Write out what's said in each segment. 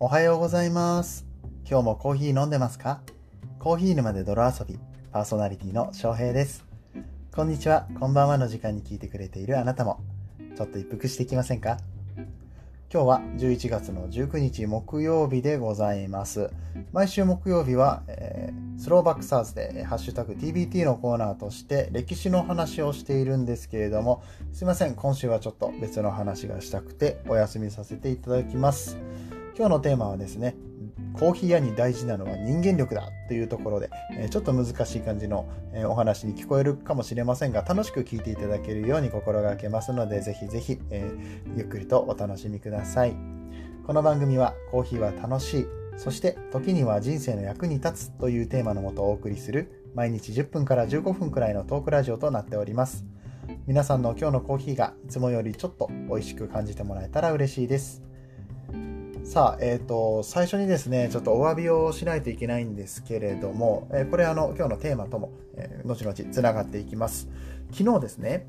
おはようございます。今日もコーヒー飲んでますか？コーヒー沼で泥遊び、パーソナリティの翔平です。こんにちは、こんばんはの時間に聞いてくれているあなたも、ちょっと一服していきませんか？今日は11月の19日木曜日でございます。毎週木曜日は、えースローバックサーズで、ハッシュタグ TBT のコーナーとして歴史の話をしているんですけれども、すいません、今週はちょっと別の話がしたくてお休みさせていただきます。今日のテーマはですね、コーヒー屋に大事なのは人間力だというところで、ちょっと難しい感じの、お話に聞こえるかもしれませんが、楽しく聞いていただけるように心がけますので、ぜひぜひ、えーゆっくりとお楽しみください。この番組はコーヒーは楽しい、そして時には人生の役に立つというテーマのもとお送りする毎日10分から15分くらいのトークラジオとなっております。皆さんの今日のコーヒーがいつもよりちょっと美味しく感じてもらえたら嬉しいです。さあ、えっ、と、最初にですね、ちょっとお詫びをしないといけないんですけれども、えーこれあの、今日のテーマとも、えー後々つながっていきます。昨日ですね、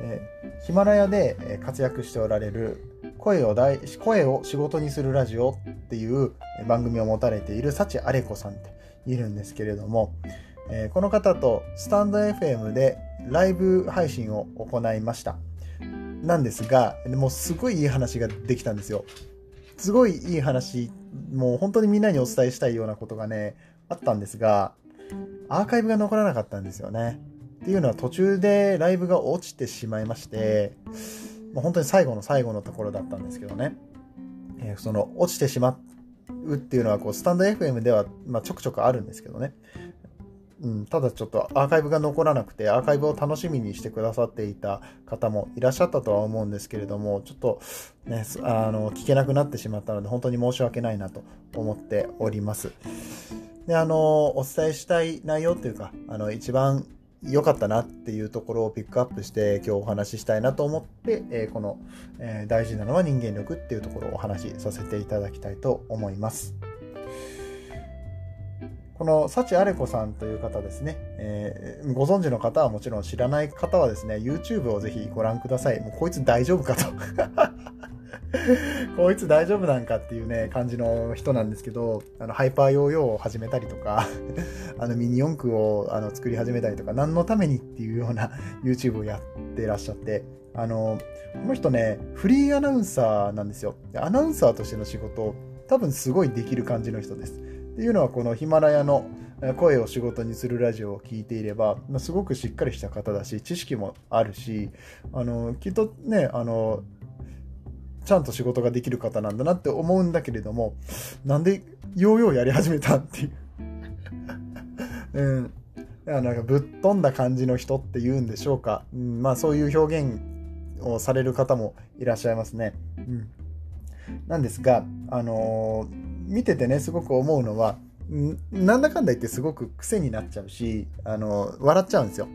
えヒマラヤで活躍しておられる声を大声を仕事にするラジオっていう番組を持たれている幸あれ子さんっているんですけれども、えこの方とスタンド FM でライブ配信を行いました。なんですが、もうすごいいい話ができたんですよ。すごいいい話、もう本当にみんなにお伝えしたいようなことがね、あったんですが、アーカイブが残らなかったんですよね。っていうのは途中でライブが落ちてしまいまして、もう本当に最後の最後のところだったんですけどね。えーその落ちてしまうっていうのはこうスタンド FM では、まあ、ちょくちょくあるんですけどね。うん、ただちょっとアーカイブが残らなくてアーカイブを楽しみにしてくださっていた方もいらっしゃったとは思うんですけれどもちょっとねあの聞けなくなってしまったので本当に申し訳ないなと思っております。であのお伝えしたい内容というかあの一番良かったなっていうところをピックアップして今日お話ししたいなと思って、えーこの、えー大事なのは人間力っていうところをお話しさせていただきたいと思います。この幸あれ子さんという方ですね、えーご存知の方はもちろん知らない方はですね YouTube をぜひご覧ください。もうこいつ大丈夫かと。こいつ大丈夫なんかっていうね感じの人なんですけどあのハイパーヨーヨーを始めたりとか あのミニ四駆をあの作り始めたりとか何のためにっていうような YouTube をやってらっしゃってあのこの人ねフリーアナウンサーなんですよ。アナウンサーとしての仕事多分すごいできる感じの人です。っていうのはこのヒマラヤの声を仕事にするラジオを聞いていれば、ますごくしっかりした方だし知識もあるしあのきっとねあのちゃんと仕事ができる方なんだなって思うんだけれどもなんでヨーヨーやり始めたっていう。うん。なんかぶっ飛んだ感じの人っていうんでしょうか、うん、まあそういう表現をされる方もいらっしゃいますね、うん、なんですがあのー見ててねすごく思うのはなんだかんだ言ってすごく癖になっちゃうし、あの笑っちゃうんですよ。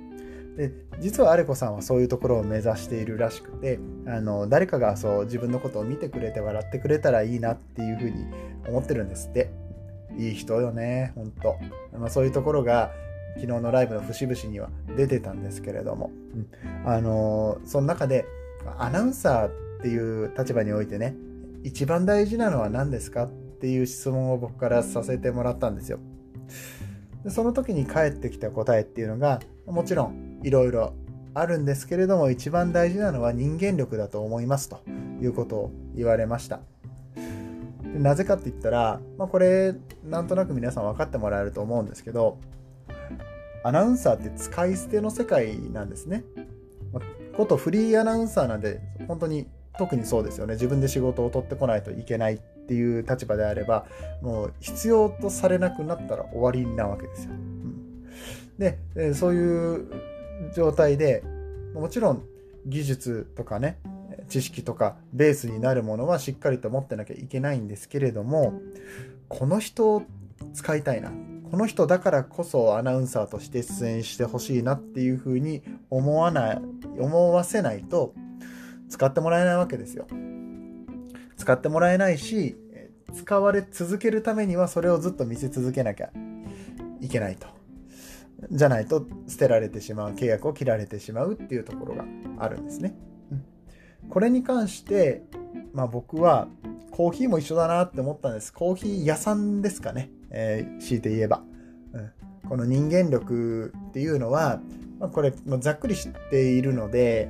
で実はアレコさんはそういうところを目指しているらしくてあの誰かがそう自分のことを見てくれて笑ってくれたらいいなっていうふうに思ってるんですって。いい人よねほんと、まあ、そういうところが昨日のライブの節々には出てたんですけれども、うん。あのその中でアナウンサーっていう立場においてね一番大事なのは何ですかっていう質問を僕からさせてもらったんですよ。でその時に返ってきた答えっていうのがもちろんいろいろあるんですけれども一番大事なのは人間力だと思いますということを言われました。でなぜかって言ったら、まあ、これなんとなく皆さん分かってもらえると思うんですけどアナウンサーって使い捨ての世界なんですね。まことフリーアナウンサーなんで本当に特にそうですよね。自分で仕事を取ってこないといけないっていう立場であればもう必要とされなくなったら終わりなわけですよ。うん。でそういう状態でもちろん技術とかね知識とかベースになるものはしっかりと持ってなきゃいけないんですけれどもこの人を使いたいな。この人だからこそアナウンサーとして出演してほしいなっていうふうに思わない思わせないと使ってもらえないわけですよ。使ってもらえないし使われ続けるためにはそれをずっと見せ続けなきゃいけないと。じゃないと捨てられてしまう契約を切られてしまうっていうところがあるんですね。これに関して、まあ、僕はコーヒーも一緒だなって思ったんです。コーヒー屋さんですかね。えー、強いて言えば。うん、この人間力っていうのは、まあ、これ、まあ、ざっくり知っているので、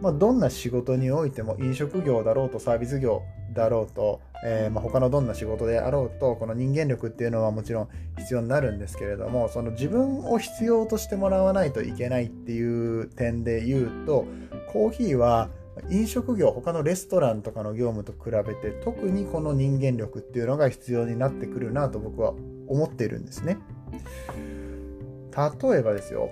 まあ、どんな仕事においても飲食業だろうとサービス業だろうと、えー、まあ、他のどんな仕事であろうとこの人間力っていうのはもちろん必要になるんですけれどもその自分を必要としてもらわないといけないっていう点で言うとコーヒーは飲食業他のレストランとかの業務と比べて特にこの人間力っていうのが必要になってくるなと僕は思っているんですね。例えばですよ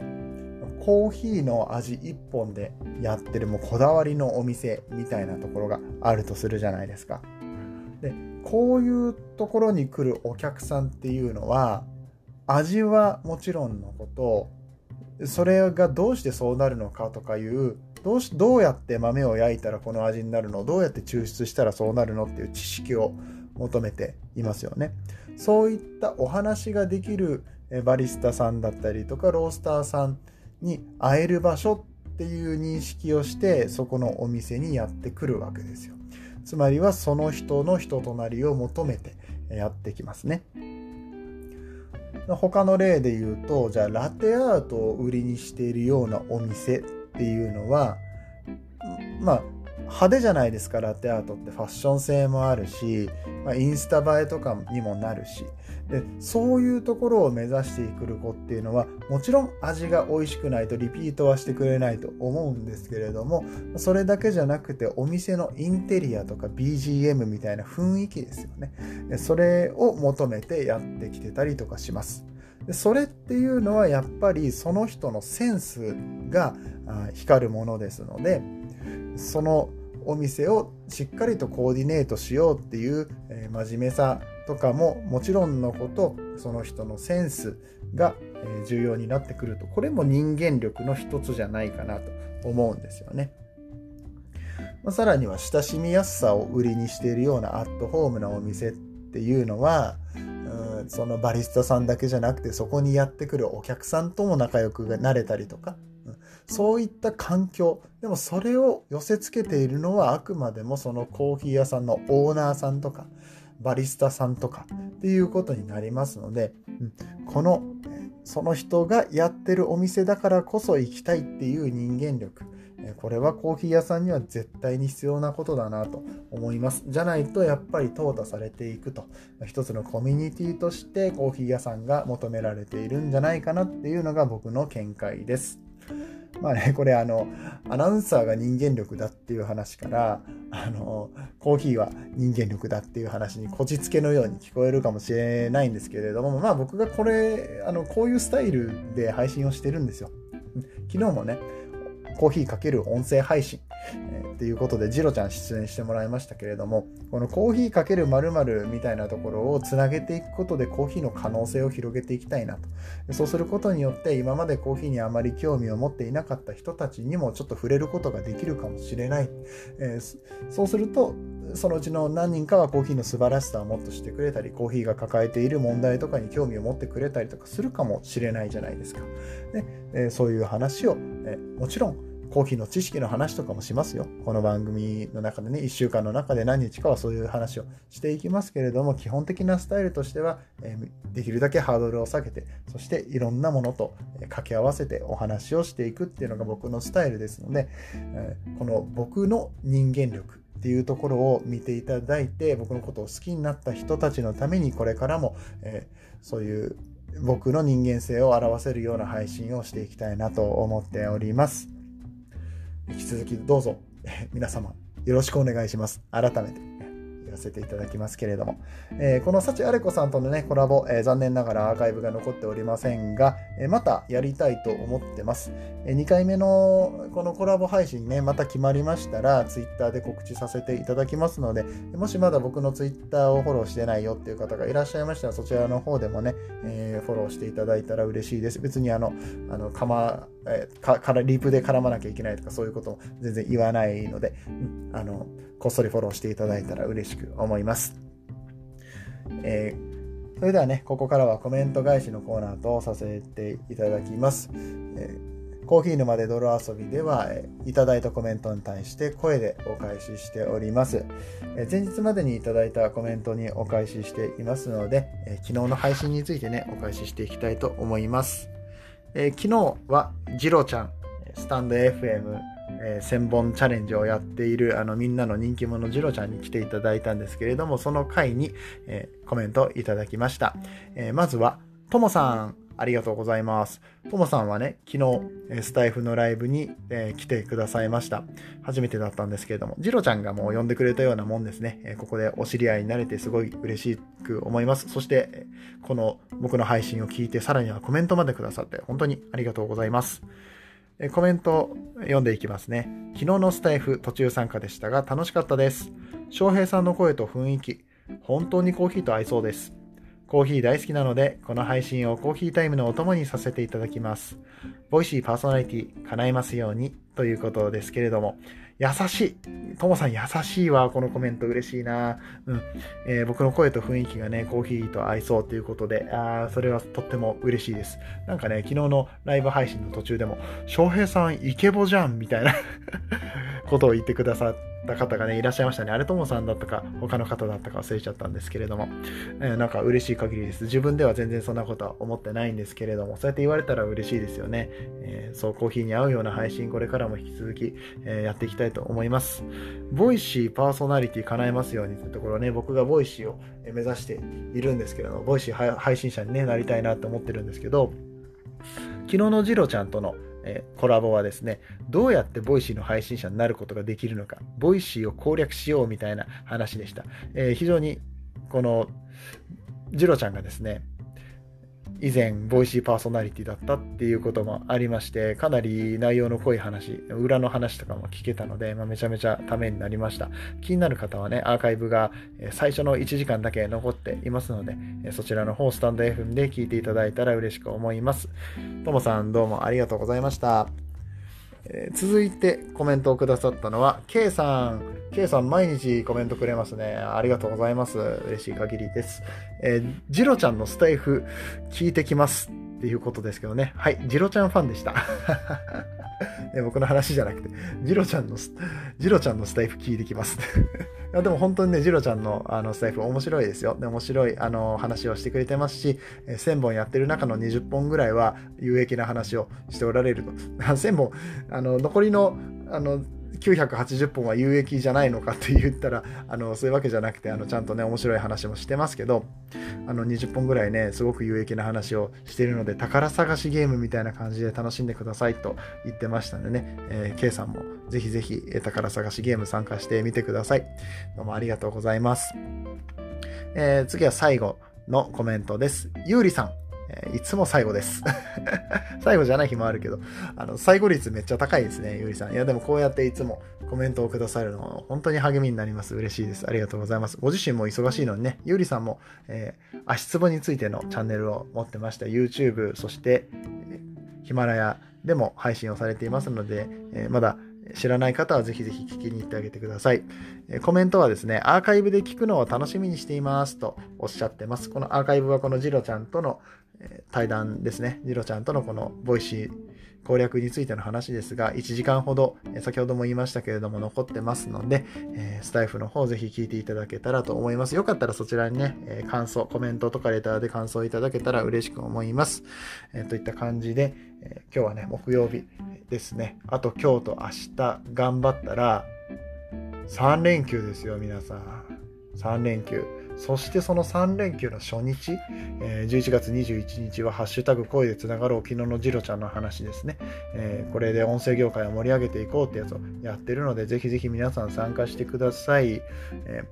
コーヒーの味一本でやってるもうこだわりのお店みたいなところがあるとするじゃないですかでこういうところに来るお客さんっていうのは味はもちろんのことそれがどうしてそうなるのかとかいうどうしどうやって豆を焼いたらこの味になるのどうやって抽出したらそうなるのっていう知識を求めていますよね。そういったお話ができるバリスタさんだったりとかロースターさんに会える場所っていう認識をしてそこのお店にやってくるわけですよ。つまりはその人の人となりを求めてやってきますね。他の例で言うとじゃあラテアートを売りにしているようなお店っていうのはまあ派手じゃないですかラテアートってファッション性もあるし、まあ、インスタ映えとかにもなるしでそういうところを目指してくる子っていうのはもちろん味が美味しくないとリピートはしてくれないと思うんですけれどもそれだけじゃなくてお店のインテリアとか BGM みたいな雰囲気ですよねそれを求めてやってきてたりとかします。でそれっていうのはやっぱりその人のセンスが光るものですのでそのお店をしっかりとコーディネートしようっていう、え真面目さとかももちろんのことその人のセンスが、重要になってくるとこれも人間力の一つじゃないかなと思うんですよね。まさらには親しみやすさを売りにしているようなアットホームなお店っていうのはうそのバリスタさんだけじゃなくてそこにやってくるお客さんとも仲良くなれたりとか、そういった環境でもそれを寄せつけているのはあくまでもそのコーヒー屋さんのオーナーさんとかバリスタさんとかっていうことになりますので、このその人がやってるお店だからこそ行きたいっていう人間力これはコーヒー屋さんには絶対に必要なことだなと思います。じゃないとやっぱり淘汰されていくと。一つのコミュニティとしてコーヒー屋さんが求められているんじゃないかなっていうのが僕の見解です。まあね、これあの、アナウンサーが人間力だっていう話から、あの、コーヒーは人間力だっていう話にこじつけのように聞こえるかもしれないんですけれども、まあ僕がこれ、あの、こういうスタイルで配信をしてるんですよ。昨日もね、コーヒーかける音声配信、えー、っていうことで、ジロちゃん出演してもらいましたけれども、このコーヒーかける〇〇みたいなところをつなげていくことでコーヒーの可能性を広げていきたいなと。そうすることによって、今までコーヒーにあまり興味を持っていなかった人たちにもちょっと触れることができるかもしれない。えー、そうすると、そのうちの何人かはコーヒーの素晴らしさをもっとしてくれたり、コーヒーが抱えている問題とかに興味を持ってくれたりとかするかもしれないじゃないですか。でえそういう話を、えもちろんコーヒーの知識の話とかもしますよ。この番組の中でね、1週間の中で何日かはそういう話をしていきますけれども、基本的なスタイルとしては、えできるだけハードルを下げて、そしていろんなものと掛け合わせてお話をしていくっていうのが僕のスタイルですので、えこの僕の人間力っていうところを見ていただいて、僕のことを好きになった人たちのためにこれからも、えそういう僕の人間性を表せるような配信をしていきたいなと思っております。引き続きどうぞ、皆様よろしくお願いします。改めて。させていただきますけれども、えー、この幸あれ子さんとのね、コラボ、えー、残念ながらアーカイブが残っておりませんが、えー、またやりたいと思ってます。え2回目のこのコラボ配信ね、また決まりましたら、Twitter で告知させていただきますので、もしまだ僕の Twitter をフォローしてないよっていう方がいらっしゃいましたら、そちらの方でもね、えフォローしていただいたら嬉しいです。別にあの、あの、かま、えかからリプで絡まなきゃいけないとかそういうことも全然言わないので、うん、あの、こっそりフォローしていただいたら嬉しく思います。えー、それではね、ここからはコメント返しのコーナーとさせていただきます。えーコーヒー沼で泥遊びでは、えいただいたコメントに対して声でお返ししております。え前日までにいただいたコメントにお返ししていますので、え昨日の配信についてね、お返ししていきたいと思います。え昨日は、ジロちゃん、スタンド FM、えー、1000本チャレンジをやっているあのみんなの人気者ジロちゃんに来ていただいたんですけれども、その回に、えー、コメントいただきました。えー、まずは、ともさん、ありがとうございます。ともさんはね、昨日、スタイフのライブに、えー、来てくださいました。初めてだったんですけれども、ジロちゃんがもう呼んでくれたようなもんですね。えー、ここでお知り合いになれてすごい嬉しく思います。そして、この僕の配信を聞いて、さらにはコメントまでくださって、本当にありがとうございます。えー、コメント読んでいきますね。昨日のスタイフ途中参加でしたが楽しかったです。翔平さんの声と雰囲気、本当にコーヒーと合いそうです。コーヒー大好きなので、この配信をコーヒータイムのお供にさせていただきます。ボイシーパーソナリティ叶いますようにということですけれども、優しい。ともさん優しいわ。このコメント嬉しいな。うん。えー、僕の声と雰囲気がね、コーヒーと合いそうということで、あそれはとっても嬉しいです。なんかね、昨日のライブ配信の途中でも、翔平さんイケボじゃんみたいな ことを言ってくださった方がね、いらっしゃいましたね。あれともさんだったか、他の方だったか忘れちゃったんですけれども、えー、なんか嬉しい限りです。自分では全然そんなことは思ってないんですけれども、そうやって言われたら嬉しいですよね。えー、そう、コーヒーに合うような配信、これからも引き続き、えー、やっていきたいと思います。 Voicy パーソナリティ叶えますようにというところね、僕が Voicy を目指しているんですけれども、 Voicy 配信者に、ね、なりたいなと思ってるんですけど、昨日のジロちゃんとのえコラボはですね、どうやって Voicy の配信者になることができるのか、 Voicy を攻略しようみたいな話でした。えー、非常に、この、ジロちゃんがですね、以前、 Voicy パーソナリティだったっていうこともありまして、かなり内容の濃い話、裏の話とかも聞けたので、まあ、めちゃめちゃためになりました。気になる方はね、アーカイブが最初の1時間だけ残っていますので、そちらの方、スタンド FM で聞いていただいたら嬉しく思います。ともさん、どうもありがとうございました。えー、続いてコメントをくださったのは、K さん。K さん、毎日コメントくれますね。ありがとうございます。嬉しい限りです。えー、ジロちゃんのスタイフ聞いてきますっていうことですけどね。はい、ジロちゃんファンでした。僕の話じゃなくて、ジロちゃんの、ジロちゃんのスタイフ聞いてきます。でも本当にね、ジロちゃんのあのスタイフ面白いですよ。で面白いあの話をしてくれてますし、1000本やってる中の20本ぐらいは有益な話をしておられると。1000本、あの残りのあの980本は有益じゃないのかって言ったらあのそういうわけじゃなくてあのちゃんとね面白い話もしてますけどあの20本ぐらいねすごく有益な話をしてるので宝探しゲームみたいな感じで楽しんでくださいと言ってましたんでね、えー、K さんもぜひぜひ宝探しゲーム参加してみてください。どうもありがとうございます、えー、次は最後のコメントです。ゆうりさん。えいつも最後です。最後じゃない日もあるけど、あの、最後率めっちゃ高いですね、ゆりさん。いや、でもこうやっていつもコメントをくださるの本当に励みになります。嬉しいです。ありがとうございます。ご自身も忙しいのにね、ゆりさんも、えー、足つぼについてのチャンネルを持ってました。YouTube、そして、ヒマラヤでも配信をされていますので、えー、まだ知らない方はぜひぜひ聞きに行ってあげてください。コメントはですね、アーカイブで聞くのを楽しみにしていますとおっしゃってます。このアーカイブはこのジロちゃんとの対談ですね。ジロちゃんとのこの Voicy 攻略についての話ですが、1時間ほど、先ほども言いましたけれども、残ってますので、スタエフの方ぜひ聞いていただけたらと思います。よかったらそちらにね、感想、コメントとかレターで感想いただけたら嬉しく思います。え、といった感じで、今日はね、木曜日ですね。あと今日と明日頑張ったら、3連休ですよ、皆さん。3連休。そしてその3連休の初日、えー、11月21日は、ハッシュタグ声でつながろう、昨日のジロちゃんの話ですね。えー、これで音声業界を盛り上げていこうってやつをやってるので、ぜひぜひ皆さん参加してください。え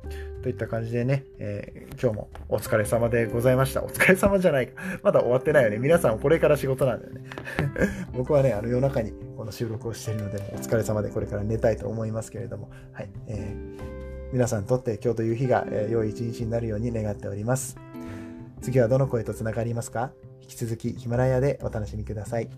ー、といった感じでね、え今日もお疲れ様でございました。お疲れ様じゃないか。まだ終わってないよね。皆さんこれから仕事なんだよね。僕はね、あの夜中にこの収録をしているので、お疲れ様でこれから寝たいと思いますけれども、はい。えー皆さんにとって今日という日が良い一日になるように願っております。次はどの声とつながりますか？引き続きヒマラヤでお楽しみください。